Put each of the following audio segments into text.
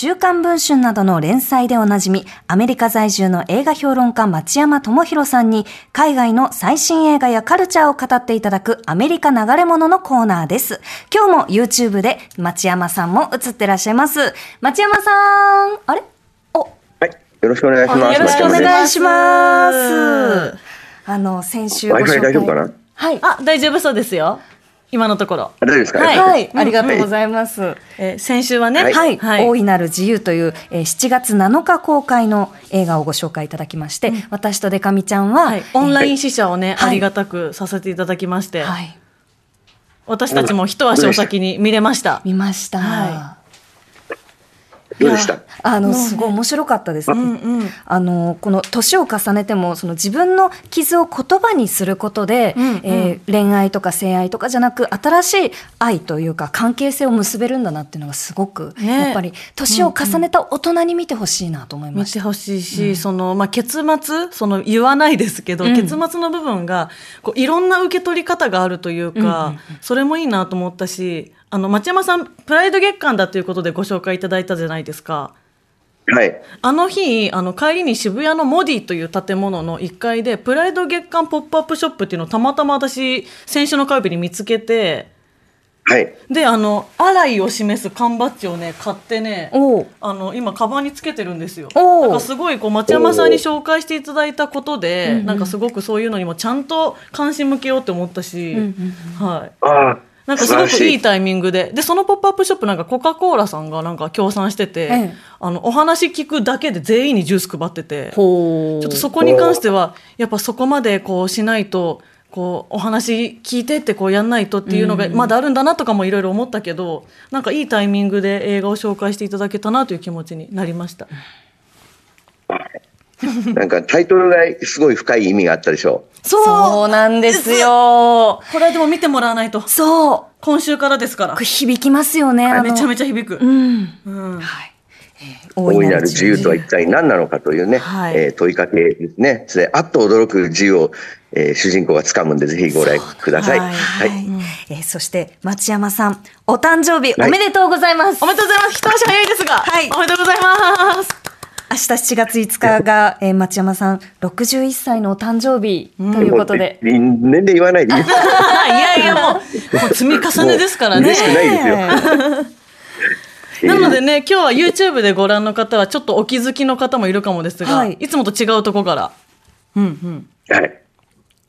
週刊文春などの連載でおなじみ、アメリカ在住の映画評論家町山智博さんに、海外の最新映画やカルチャーを語っていただくアメリカ流れ物のコーナーです。今日も YouTube で町山さんも映ってらっしゃいます。町山さん、あれ？お、はい、よろしくお願いします。よろしくお願いしま。ますあの、先週ご紹 Wi-Fi 介。大丈夫かな？はい。あ、大丈夫そうですよ。今のところ。あ大丈夫ですか？はい。はい、ありがとうございます。えー先週はね、はい、はい。大いなる自由という、えー7月7日公開の映画をご紹介いただきまして、私とデカミちゃんは、はい。オンライン試写をね、はい。ありがたくさせていただきまして、はい、私たちも一足お先に見れました。見ました。はどうでした。あの、すごい面白かったですね。うんうん。あのこの年を重ねてもその自分の傷を言葉にすることで、うんうん。えー恋愛とか性愛とかじゃなく新しい愛というか関係性を結べるんだなっていうのがすごく、ね。やっぱり年を重ねた大人に見てほしいなと思いました。見てほしいし、そのまあ、結末その言わないですけど、うん。結末の部分がこういろん。な受け取り方があるというか、うん。うん。うん。それもいいなと思ったしあの町山さんプライド月間だということでご紹介いただいたじゃないですか。はい。あの日あの帰りに渋谷のモディという建物の1階でプライド月間ポップアップショップっていうのをたまたま私先週の火曜日に見つけてはい。であのアライを示す缶バッジをね買ってねあの今カバンにつけてるんですよ。なんかすごいこう町山さんに紹介していただいたことうんで、うんなんかすごくそういうのにもちゃんと関心向けようって思ったし、うんうんはい。ああ。なんかすごくいい素タイミングで、でそのポップアップショップなんかコカコーラさんがなんか協賛してて、ええ。あのお話聞くだけで全員にジュース配ってて、ちょっとそこに関してはやっぱそこまでこうしないと。こうお話聞いてってこうやんないとっていうのがまだあるんだなとかもいろいろ思ったけど、なんかいいタイミングで映画を紹介していただけたなという気持ちになりました。なんかタイトルがすごい深い意味があったでしょそうなんですよ。これはでも見てもらわないとそう。今週からですから響きますよね。めちゃめちゃ響く、うん。うんはい。う。大いなる自由とは一体何なのかというね、はいえー問いかけですね。それであっと驚く自由を、えー主人公が掴むんで、ぜひご覧ください。はいはい。はいえーそして町山さんお誕生日はいおめでとうございます、おめでとうございます一足早いですが、はいおめでとうございます明日7月5日が、えー町山さん61歳のお誕生日ということで、もう年齢言わないで。いいですかいやいやもうもう積み重ねですからね。ないですよ。なのでね今日は YouTube でご覧の方はちょっとお気づきの方もいるかもですが、はい。い、つもと違うとこから。うんうん。はい。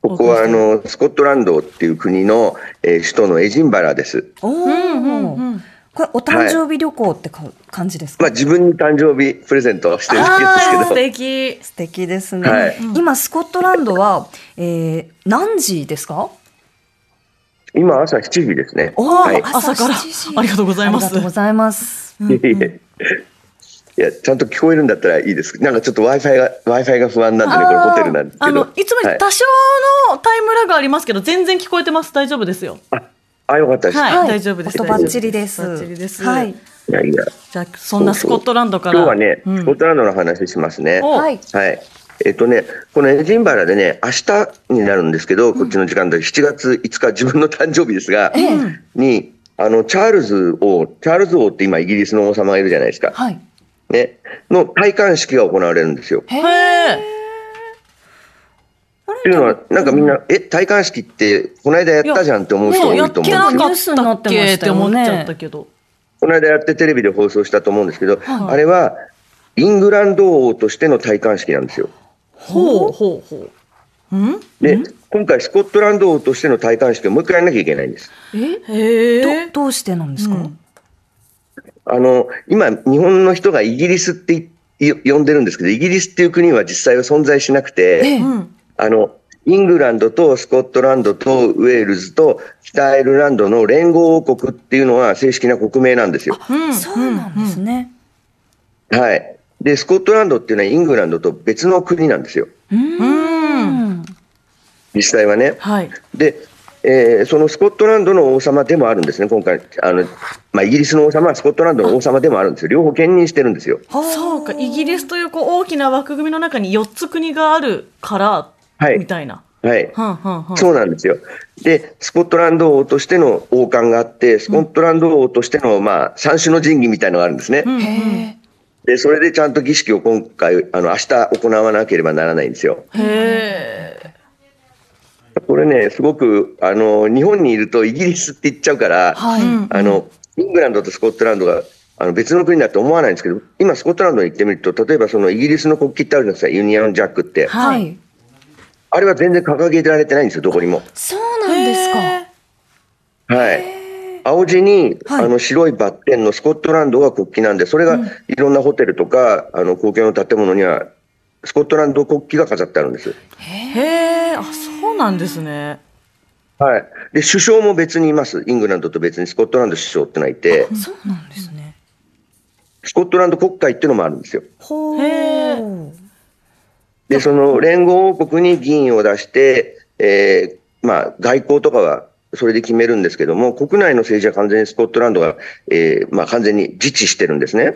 ここはあのスコットランドっていう国の、えー首都のエジンバラです。おお、うんこれお誕生日旅行ってか、感じですか、まあ自分に誕生日プレゼントしてるだけあー素ですけ敵。素敵ですね、はい。今スコットランドは、えー何時ですか？ど、今朝7時ですね。おはい。朝から。7時。ありがとうございます。ありがとうございます。いや、ちゃんと聞こえるんだったらいいです。なんかちょっと Wi-Fi が、Wi-Fi が不安なんでね、これホテルなんですあけど。のいつも多少のタイムラグありますけど全然聞こえてます。大丈夫ですよ。あ、あ、よかったです。はいはい大丈夫です音バッチリですバッチリですはいいやいや。じゃあそんなスコットランドから今日はね、うんスコットランドの話しますね。おはいはい。えっとね、このエジンバラでね、明日になるんですけど、こっちの時間で7月5日、自分の誕生日ですが、に、あの、チャールズ王、チャールズ王って今イギリスの王様がいるじゃないですか。はいね。の戴冠式が行われるんですよ。へへええっていうのは、なんかみんな、え、戴冠式って、この間やったじゃんって思う人多いと思うんですよ。ったっけ？って思っちゃったけど。この間やってテレビで放送したと思うんですけど、はい。あれは、イングランド王としての戴冠式なんですよ。ほうほうほう。う。ん？で、今回スコットランド王としての戴冠式をもう一回やんなきゃいけないんです。へえどどうしてなんですか、うん。あの、今、日本の人がイギリスってい呼んでるんですけど、イギリスっていう国は実際は存在しなくて、ええ。うんあの、イングランドとスコットランドとウェールズと北アイルランドの連合王国っていうのは正式な国名なんですよ。うんそうなんですね、はい。で、スコットランドっていうのはイングランドと別の国なんですよ。うん実際はね。はいで、えーそのスコットランドの王様でもあるんですね、今回。あの、まあ、イギリスの王様はスコットランドの王様でもあるんですよ。両方兼任してるんですよ。そうかイギリスというこう大きな枠組みの中に4つ国があるから、はいみたいな。はい。はんはんはんそうなんですよ。で、スコットランド王としての王冠があって、スコットランド王としての、まあ、三種の神器みたいなのがあるんですね。で、それでちゃんと儀式を今回、あの、明日行わなければならないんですよ。これね、すごく、あの、日本にいるとイギリスって言っちゃうから、はい。うんあの、イングランドとスコットランドが、あの別の国だって思わないんですけど、今スコットランドに行ってみると、例えばそのイギリスの国旗ってあるじゃないですか、ユニオンジャックって。ははいい。あれは全然掲げられてないんですよ、どこにも。そうなんですか。へはい。青地に、はいあの白いバッテンのスコットランドが国旗なんで、それがいろんなホテルとか、あの公共の建物には、スコットランド国旗が飾ってあるんです。ーへえ。あ、そうなんですね。はい。で、首相も別にいます。イングランドと別にスコットランド首相ってのがいて、そうなんですね。スコットランド国会っていうのもあるんですよ。ほう。へで、その連合王国に議員を出して、えーまあ、外交とかはそれで決めるんですけども、国内の政治は完全にスコットランドが、えーまあ、完全に自治してるんですね。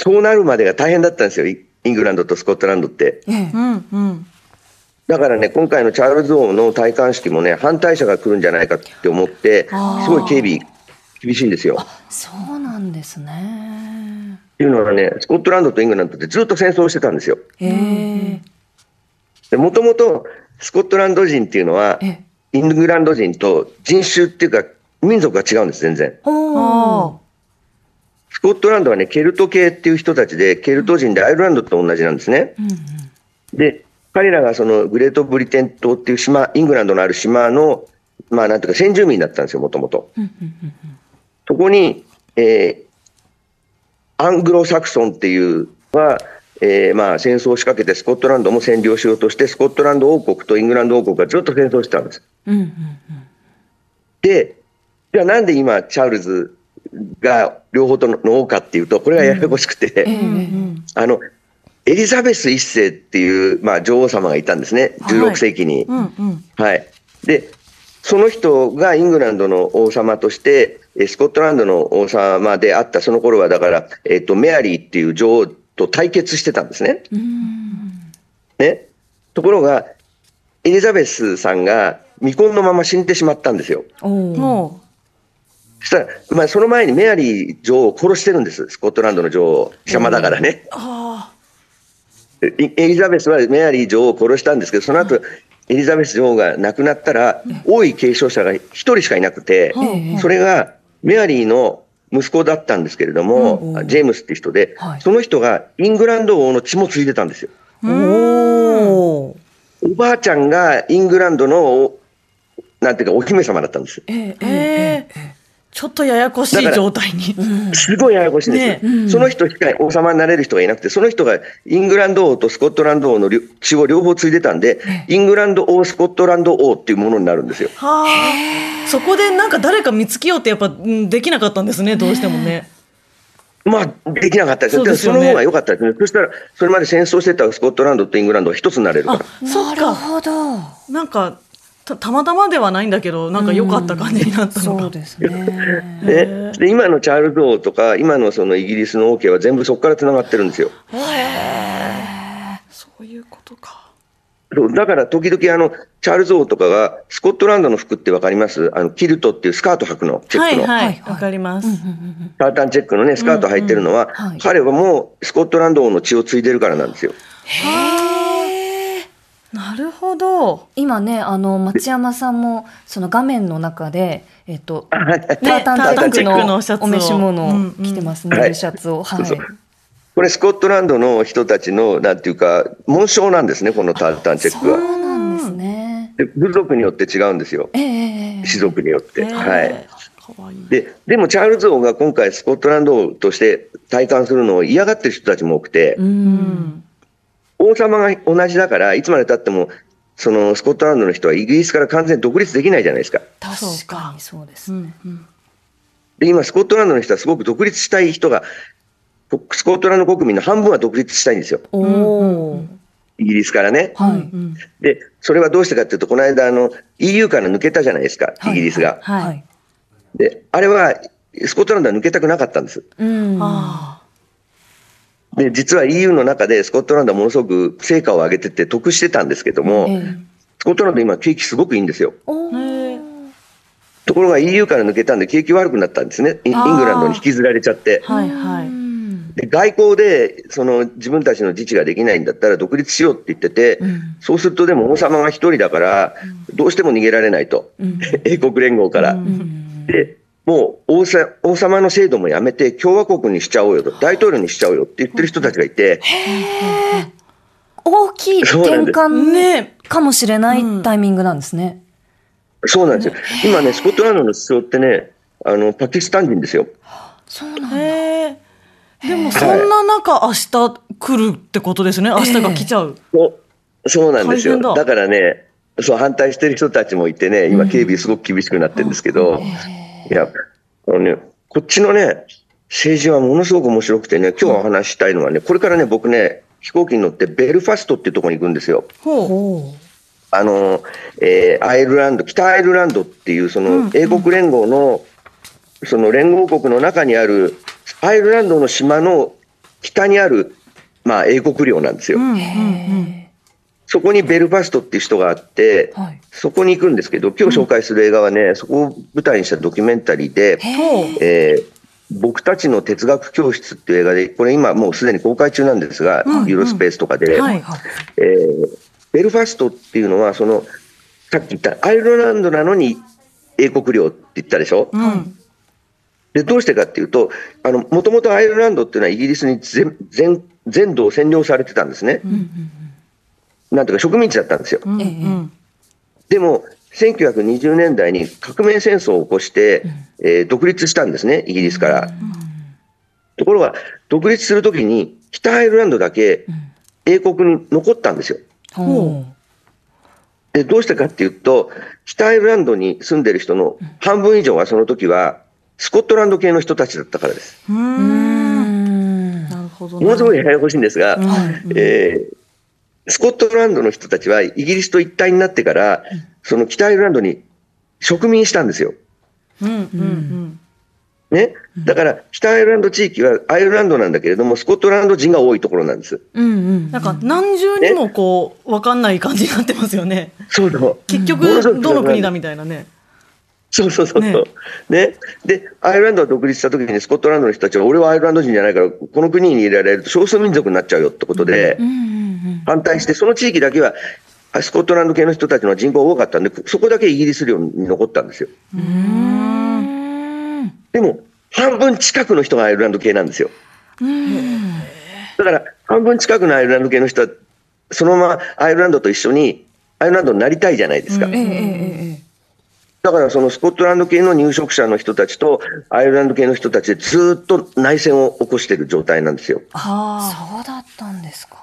そうなるまでが大変だったんですよ、イイングランドとスコットランドって。ええ。うんうん。だからね、今回のチャールズ王の戴冠式もね、反対者が来るんじゃないかって思って、すごい警備厳しいんですよ。そうなんですね。っていうのはね、スコットランドとイングランドってずっと戦争してたんですよ。もともとスコットランド人っていうのはええ、イングランド人と人種っていうか、民族が違うんです、全然。スコットランドはね、ケルト系っていう人たちで、ケルト人でアイルランドと同じなんですね。で、彼らがそのグレートブリテン島っていう島、イングランドのある島の、まあなんとか先住民だったんですよ、もともと。そこに、えーアングロサクソンっていうのは、えーまあ戦争を仕掛けてスコットランドも占領しようとして、スコットランド王国とイングランド王国がずっと戦争してたんです。うんうん。で、じゃあなんで今、チャールズが両方との王かっていうと、これがややこしくて、ええ。あの、エリザベス一世っていう、まあ、女王様がいたんですね、16世紀に。うんうん。はい。で、その人がイングランドの王様として、えスコットランドの王様であったその頃は、だから、えっ、と、メアリーっていう女王と対決してたんですね。ね。ところが、エリザベスさんが未婚のまま死んでしまったんですよ。おそしたら、まあ、その前にメアリー女王を殺してるんです。スコットランドの女王、邪魔だからね。エエリザベスはメアリー女王を殺したんですけど、その後、エリザベス女王が亡くなったら、王位継承者が一人しかいなくてええ、それがメアリーの息子だったんですけれども、ジェームスって人ではい、その人がイングランド王の血も継いでたんですよ。おお。おばあちゃんがイングランドのお、なんていうか、お姫様だったんです。ええ。あ。ええ。ちょっとややこしい状態に。すごいややこしいんですよ、ねその人しか王様になれる人がいなくて、その人がイングランド王とスコットランド王の両血を両方継いでたんで、イングランド王、スコットランド王っていうものになるんですよ。はあ。そこでなんか誰か見つけようってやっぱうんできなかったんですね、どうしてもね。まあ、できなかったですよ。そうでねその方が良かったですね。そしたら、それまで戦争してたスコットランドとイングランドは一つになれるから。そっか。ほど。なんかたたまたまではないんだけど、なんか良かった感じになったのが。そうですね。ね、で今のチャールズ王とか、今のそのイギリスの王家は全部そこからつながってるんですよ。そういうことか。だから時々あの、チャールズ王とかが、スコットランドの服ってわかります？あの、キルトっていうスカート履くの、チェックの。はいわかります。タータンチェックのね、スカート履いてるのは、はい彼はもうスコットランド王の血を継いでるからなんですよ。なるほど。今ね、あの、町山さんも、その画面の中で、えっと、タータンチタックのお召し物を着てますね、はいシャツを。はい。これスコットランドの人たちの、なんていうか、紋章なんですね、このタータンチェックそうは。なんですね。で部族によって違うんですよ。ええええええ種族によって。えーはい。で、でもチャールズ王が今回スコットランド王として戴冠するのを嫌がってる人たちも多くて、うん。王様が同じだから、いつまで経っても、そのスコットランドの人はイギリスから完全に独立できないじゃないですか。確かにそうですね。うんうんで、今、スコットランドの人はすごく独立したい人が、こスコットランド国民の半分は独立したいんですよ。イギリスからね。はい。で、それはどうしてかっていうと、この間、あの、EU から抜けたじゃないですか、イギリスが。はい。はい。で、あれは、スコットランドは抜けたくなかったんです。うん。あで、実は EU の中でスコットランドはものすごく成果を上げてて得してたんですけども、ええスコットランド今景気すごくいいんですよ。ところが EU から抜けたんで景気悪くなったんですね。イイングランドに引きずられちゃって。はいはい。で外交でその自分たちの自治ができないんだったら独立しようって言ってて、そうするとでも王様が一人だから、どうしても逃げられないと。英国連合から。で、もう王さ王様の制度もやめて共和国にしちゃおうよと、大統領にしちゃおうよって言ってる人たちがいて、大きい転換ねかもしれないタイミングなんですね。そうなんですよ。今ね、スコットランドの首相ってね、あの、パキスタン人ですよ。そうなんだ。でもそんな中、明日来るってことですね。明日が来ちゃう。そうそうなんですよ。だだからね、そう、反対してる人たちもいてね、今警備すごく厳しくなってるんですけど、いや、あのね、こっちのね、政治はものすごく面白くてね、今日お話ししたいのはね、これからね、僕ね、飛行機に乗ってベルファストっていうところに行くんですよ。ほう。おあの、えーアイルランド、北アイルランドっていう、その、英国連合の、その連合国の中にある、アイルランドの島の北にある、まあ、英国領なんですよ。うんうんうん。そこにベルファストっていう人があって、はいそこに行くんですけど、今日紹介する映画はね、そこを舞台にしたドキュメンタリーで。えー僕たちの哲学教室っていう映画で、これ今もうすでに公開中なんですが、ユーロスペースとかで、はい。えーベルファストっていうのは、その、さっき言ったアイルランドなのに英国領って言ったでしょ、うん。で、どうしてかっていうと、あの、もともとアイルランドっていうのはイギリスに全全全土を占領されてたんですね。なんていうか植民地だったんですよ。うんええうん。でも、1920年代に革命戦争を起こして、えー独立したんですね、イギリスから。ところが、独立するときに、北アイルランドだけ英国に残ったんですよ。ほで、どうしてかっていうと、北アイルランドに住んでる人の半分以上はその時は、スコットランド系の人たちだったからです。う。う。うんん。なるほど。ものすごいややこしいんですが、はいえースコットランドの人たちはイギリスと一体になってから、その北アイルランドに植民したんですよ。うんうんうん。ね？だから、北アイルランド地域はアイルランドなんだけれども、スコットランド人が多いところなんです。うんうん。なんか何重にもこう、わかんない感じになってますよね。そうそう。結局、どの国だみたいなね。そうそうそうそう。ねで、アイルランドが独立した時にスコットランドの人たちは、俺はアイルランド人じゃないから、この国に入れられると少数民族になっちゃうよってことで、うんうん反対して、その地域だけは、あスコットランド系の人たちの人口が多かったんで、そこだけイギリス領に残ったんですよ。うん。でも、半分近くの人がアイルランド系なんですよ。だから、半分近くのアイルランド系の人は、そのままアイルランドと一緒に、アイルランドになりたいじゃないですか。えええええだからそのスコットランド系の入植者の人たちとアイルランド系の人たちでずっと内戦を起こしている状態なんですよ。あそうだったんですか。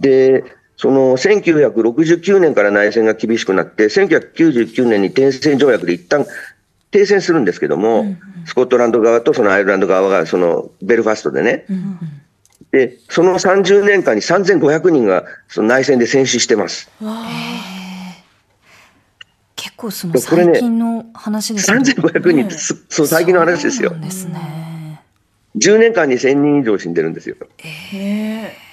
で、その1969年から内戦が厳しくなって、1999年に停戦条約で一旦停戦するんですけども、スコットランド側とそのアイルランド側がそのベルファストでね、で、その30年間に3500人がその内戦で戦死してます。結構その最近の話ですね。3500人ってす、そう最近の話ですよそう。ですね。10年間に1000人以上死んでるんですよ。あ。へえ。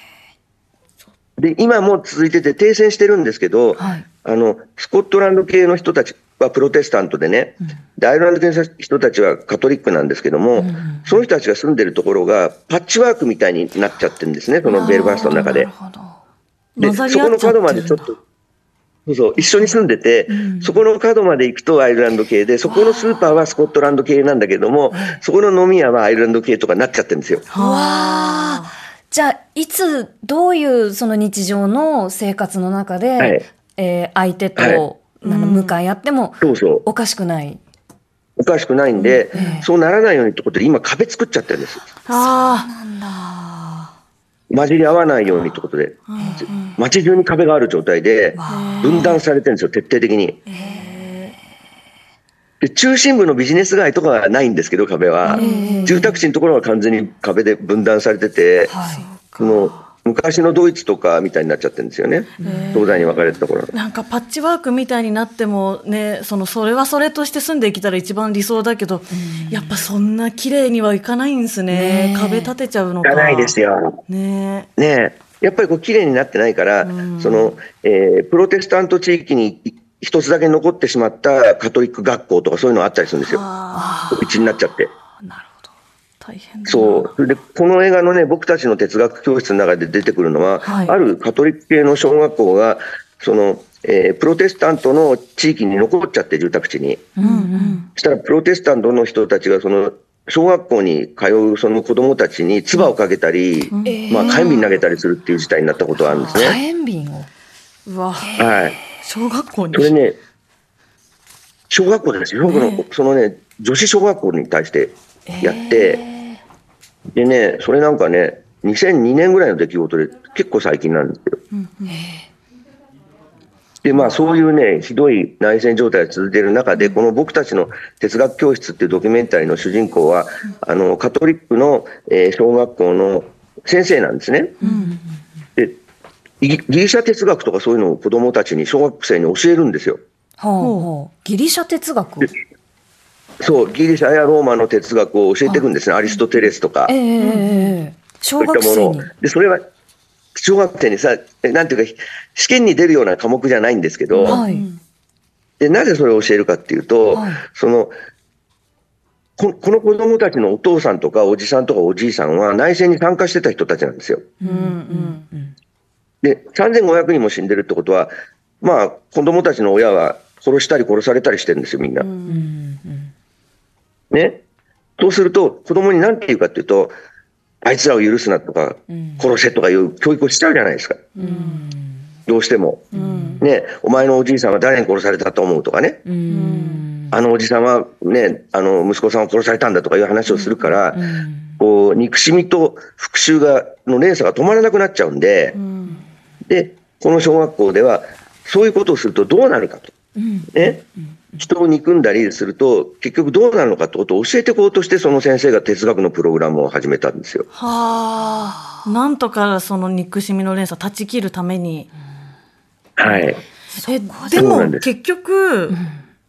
で、今も続いてて停戦してるんですけど、はい。あの、スコットランド系の人たちはプロテスタントでね、でアイルランド系の人たちはカトリックなんですけども、その人たちが住んでるところがパッチワークみたいになっちゃってるんですね、そのベルファストの中で。で、そこの角までちょっと、そうそう、一緒に住んでて、そこの角まで行くとアイルランド系で、そこのスーパーはスコットランド系なんだけども、そこの飲み屋はアイルランド系とかになっちゃってるんですよ。うわあ。じゃあ、いつ、どういうその日常の生活の中で、はいえー相手と、はいあの向かい合ってもそうそう。おかしくない？おかしくないんで、そうならないようにってことで今壁作っちゃってるんです。あなんだ。混じり合わないようにってことで、街中に壁がある状態で、分断されてるんですよ、徹底的に。で中心部のビジネス街とかはないんですけど、壁は。住宅地のところは完全に壁で分断されてて、その昔のドイツとかみたいになっちゃってるんですよね。東西に分かれたところ。なんかパッチワークみたいになってもねそのそれはそれとして住んできたら一番理想だけど、やっぱそんな綺麗にはいかないんですね。壁立てちゃうのか。いかないですよ。ねねえ。やっぱりこう綺麗になってないから、その、えープロテスタント地域にい一つだけ残ってしまったカトリック学校とかそういうのあったりするんですよ。うちになっちゃって。なるほど大変そう。で、この映画のね、僕たちの哲学教室の中で出てくるのは、はいあるカトリック系の小学校が、その、えープロテスタントの地域に残っちゃって、住宅地に。そしたら、プロテスタントの人たちが、その、小学校に通うその子供たちに唾をかけたり、まあ、火炎瓶投げたりするっていう事態になったことがあるんです火ね。炎瓶を。はい。小学校に。それね、小学校ですよ。僕の、そのね、女子小学校に対してやって、でね、それなんかね、2002年ぐらいの出来事で、結構最近なんですよ。で、まあ、そういうね、ひどい内戦状態が続いている中で、この僕たちの哲学教室っていうドキュメンタリーの主人公は、あの、カトリックの、えー小学校の先生なんですね。で、ギリシャ哲学とかそういうのを子供たちに、小学生に教えるんですよ。ほうほう。ギリシャ哲学そう、ギリシャやローマの哲学を教えていくんですね。アリストテレスとか。えいっ学生にたものを。。で、それは、小学生にさ、えなんていうか、試験に出るような科目じゃないんですけど、はい。で、なぜそれを教えるかっていうと、はいその、ここの子供たちのお父さんとかおじさんとかおじいさんは内戦に参加してた人たちなんですよ。うんうんで、3500人も死んでるってことは、まあ、子供たちの親は殺したり殺されたりしてるんですよ、みんな。ね。そうすると、子供に何て言うかっていうと、あいつらを許すなとか、殺せとかいう教育をしちゃうじゃないですか。どうしても。ね、お前のおじいさんは誰に殺されたと思うとかね。あのおじさんはね、あの息子さんを殺されたんだとかいう話をするから、こう、憎しみと復讐が、の連鎖が止まらなくなっちゃうんで、で、この小学校では、そういうことをするとどうなるかと。ね？人を憎んだりすると、結局どうなるのかってことを教えていこうとして、その先生が哲学のプログラムを始めたんですよ。はあ。なんとかその憎しみの連鎖断ち切るために。はい。えでも結局、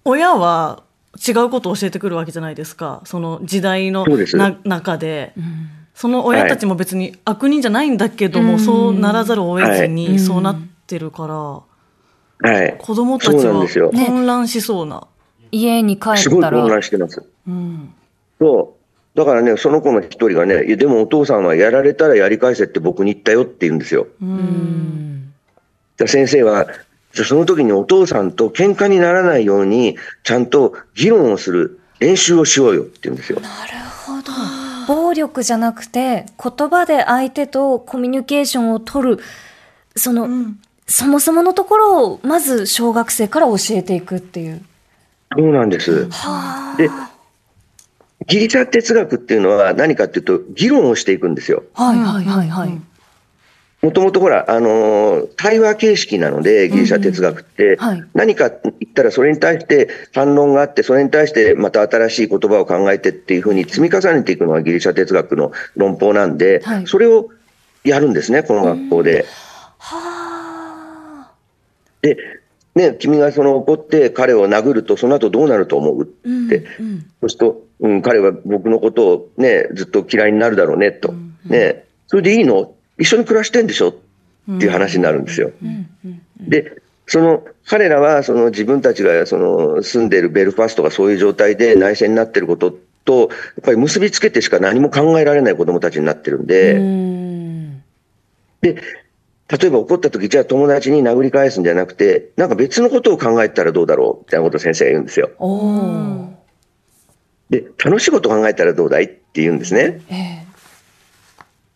親は違うことを教えてくるわけじゃないですか。その時代のな中で、その親たちも別に悪人じゃないんだけども、そうならざるを得ずにそうなってるから、はい。子供たちはそうなんですよ。混乱しそうな。家に帰すごい混ったら。乱してます。そう。だからね、その子の一人がね、いやでもお父さんはやられたらやり返せって僕に言ったよって言うんですよ。で先生は、じゃあその時にお父さんと喧嘩にならないように、ちゃんと議論をする練習をしようよって言うんですよ。暴力じゃなくて、言葉で相手とコミュニケーションを取る、その、そもそものところを、まず小学生から教えていくっていう。そうなんです。で、ギリシャ哲学っていうのは何かっていうと、議論をしていくんですよ。はいはいはいはい。もともとほら、あのー対話形式なので、ギリシャ哲学って、はい。何か言ったらそれに対して反論があって、それに対してまた新しい言葉を考えてっていうふうに積み重ねていくのがギリシャ哲学の論法なんで、はい。それをやるんですね、この学校で。で、ね、君がその怒って彼を殴ると、その後どうなると思う？って、そうすると、うん、彼は僕のことをね、ずっと嫌いになるだろうね、と。ね、それでいいの？一緒に暮らしてんでしょ？っていう話になるんですよ。で、その彼らはその自分たちがその住んでいるベルファストがそういう状態で内戦になっていることと、やっぱり結びつけてしか何も考えられない子供たちになってるんで、で、例えば怒った時、じゃあ友達に殴り返すんじゃなくて、なんか別のことを考えたらどうだろうみたいなことを先生が言うんですよ。で、楽しいこと考えたらどうだい？って言うんですね。ええ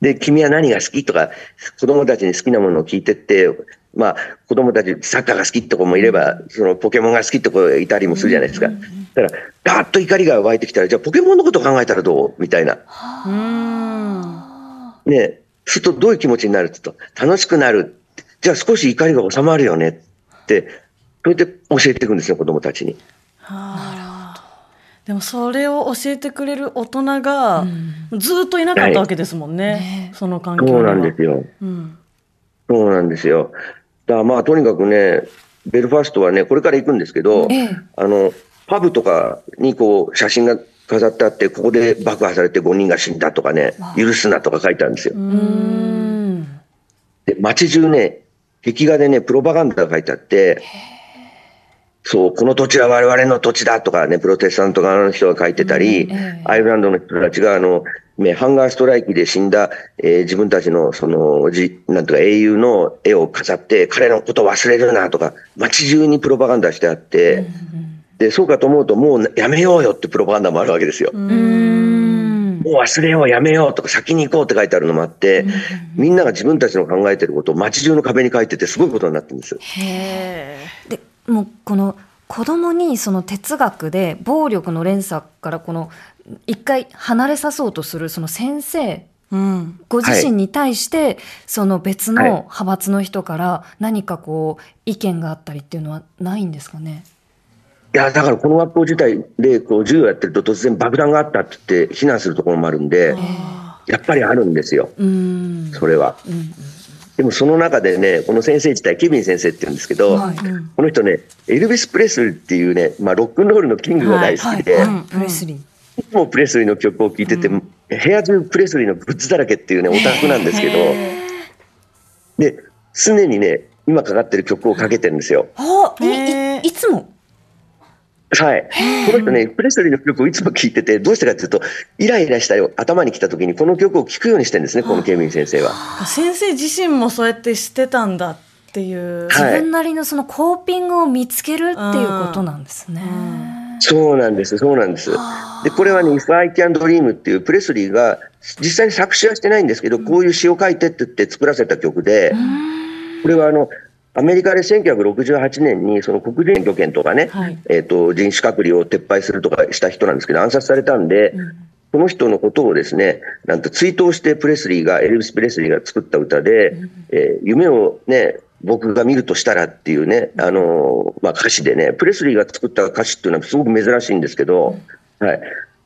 で、君は何が好きとか、子供たちに好きなものを聞いてって、まあ、子供たちサッカーが好きって子もいれば、そのポケモンが好きって子がいたりもするじゃないですか。だから、ガーッと怒りが湧いてきたら、じゃあポケモンのこと考えたらどう？みたいな。ねするとどういう気持ちになるって言うと、楽しくなる。じゃあ少し怒りが収まるよねって、そうやって教えていくんですよ、子供たちに。でもそれを教えてくれる大人がずっといなかったわけですもんね、ねその環境にはそうなんですよ。うんそうなんですよ。だからまあとにかくね、ベルファストはね、これから行くんですけど、ええあの、パブとかにこう写真が飾ってあって、ここで爆破されて5人が死んだとかね、許すなとか書いてあるんですよ。うん。で、街中ね、壁画でね、プロパガンダが書いてあって、そう、この土地は我々の土地だとかね、プロテスタント側の人が書いてたり、ええアイルランドの人たちが、あの、ね、ハンガーストライキで死んだ、えー自分たちの、その、じ、なんとか英雄の絵を飾って、彼のことを忘れるなとか、街中にプロパガンダしてあって、で、そうかと思うと、もうやめようよってプロパガンダもあるわけですよ。うん。もう忘れよう、やめようとか、先に行こうって書いてあるのもあって、みんなが自分たちの考えてることを街中の壁に書いてて、すごいことになってるんです。へえでもうこの子供にその哲学で暴力の連鎖からこの一回離れさそうとするその先生うんご自身に対してその別のはい派閥の人から何かこう意見があったりっていうのはないんですかね？いや、だからこの学校自体で、こう、授業やってると突然爆弾があったって言って、避難するところもあるんで、やっぱりあるんですよ、うん。それは。でもその中でね、この先生自体、ケビン先生って言うんですけど、はい。この人ね、エルビス・プレスリーっていうね、まあ、ロックンロールのキングが大好きで、はい。はいプレスリー。いつもプレスリーの曲を聴いてて、部屋中プレスリーのグッズだらけっていうね、オタクなんですけど、で、常にね、今かかってる曲をかけてるんですよ。あいいつも？はい。この人ね、プレスリーの曲をいつも聴いてて、どうしてかっていうと、イライラしたよ、頭に来た時にこの曲を聴くようにしてるんですね、このケビン先生は。先生自身もそうやってしてたんだっていう、自はい分なりのそのコーピングを見つけるっていうことなんですね。そうなんです、そうなんです。で、これはね、If I Can Dream っていうプレスリーが実際に作詞はしてないんですけど、こういう詩を書いてって言って作らせた曲で、これはあの、アメリカで1968年にその黒人漁権とかね、はい。えっ、と、人種隔離を撤廃するとかした人なんですけど、暗殺されたんで、この人のことをですね、なんと追悼してプレスリーが、エルビス・プレスリーが作った歌で、えー夢をね、僕が見るとしたらっていうね、あのーまあ、歌詞でね、プレスリーが作った歌詞っていうのはすごく珍しいんですけど、はい。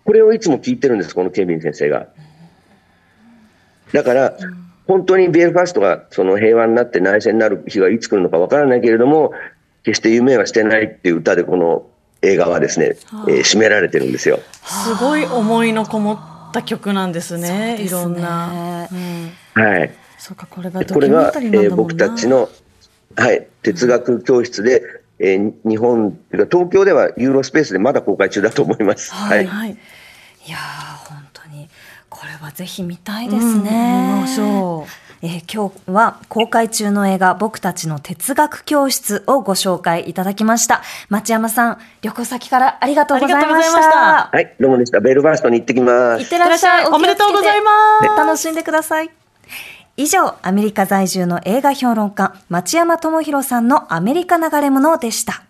これをいつも聞いてるんです、このケビン先生が。だから、本当にベルファストがその平和になって内戦になる日がいつ来るのかわからないけれども、決して夢はしてないっていう歌でこの映画はですね、えー締められてるんですよ。すごい思いのこもった曲なんですねいろんな、うん、はい。そうかこれがこれが、えー僕たちの、はい、哲学教室で、えー日本東京ではユーロスペースでまだ公開中だと思います。はい。はいいやこれはぜひ見たいですうん見ね。ましょえー今日は公開中の映画僕たちの哲学教室をご紹介いただきました。町山さん、旅行先からありがとうございましありがとうございましたた。はい、どうもでした。ベルファストに行ってきますいっ。てらっしゃい。おめでとうございます楽しんでください。以上、アメリカ在住の映画評論家、町山智博さんのアメリカ流れ物でした。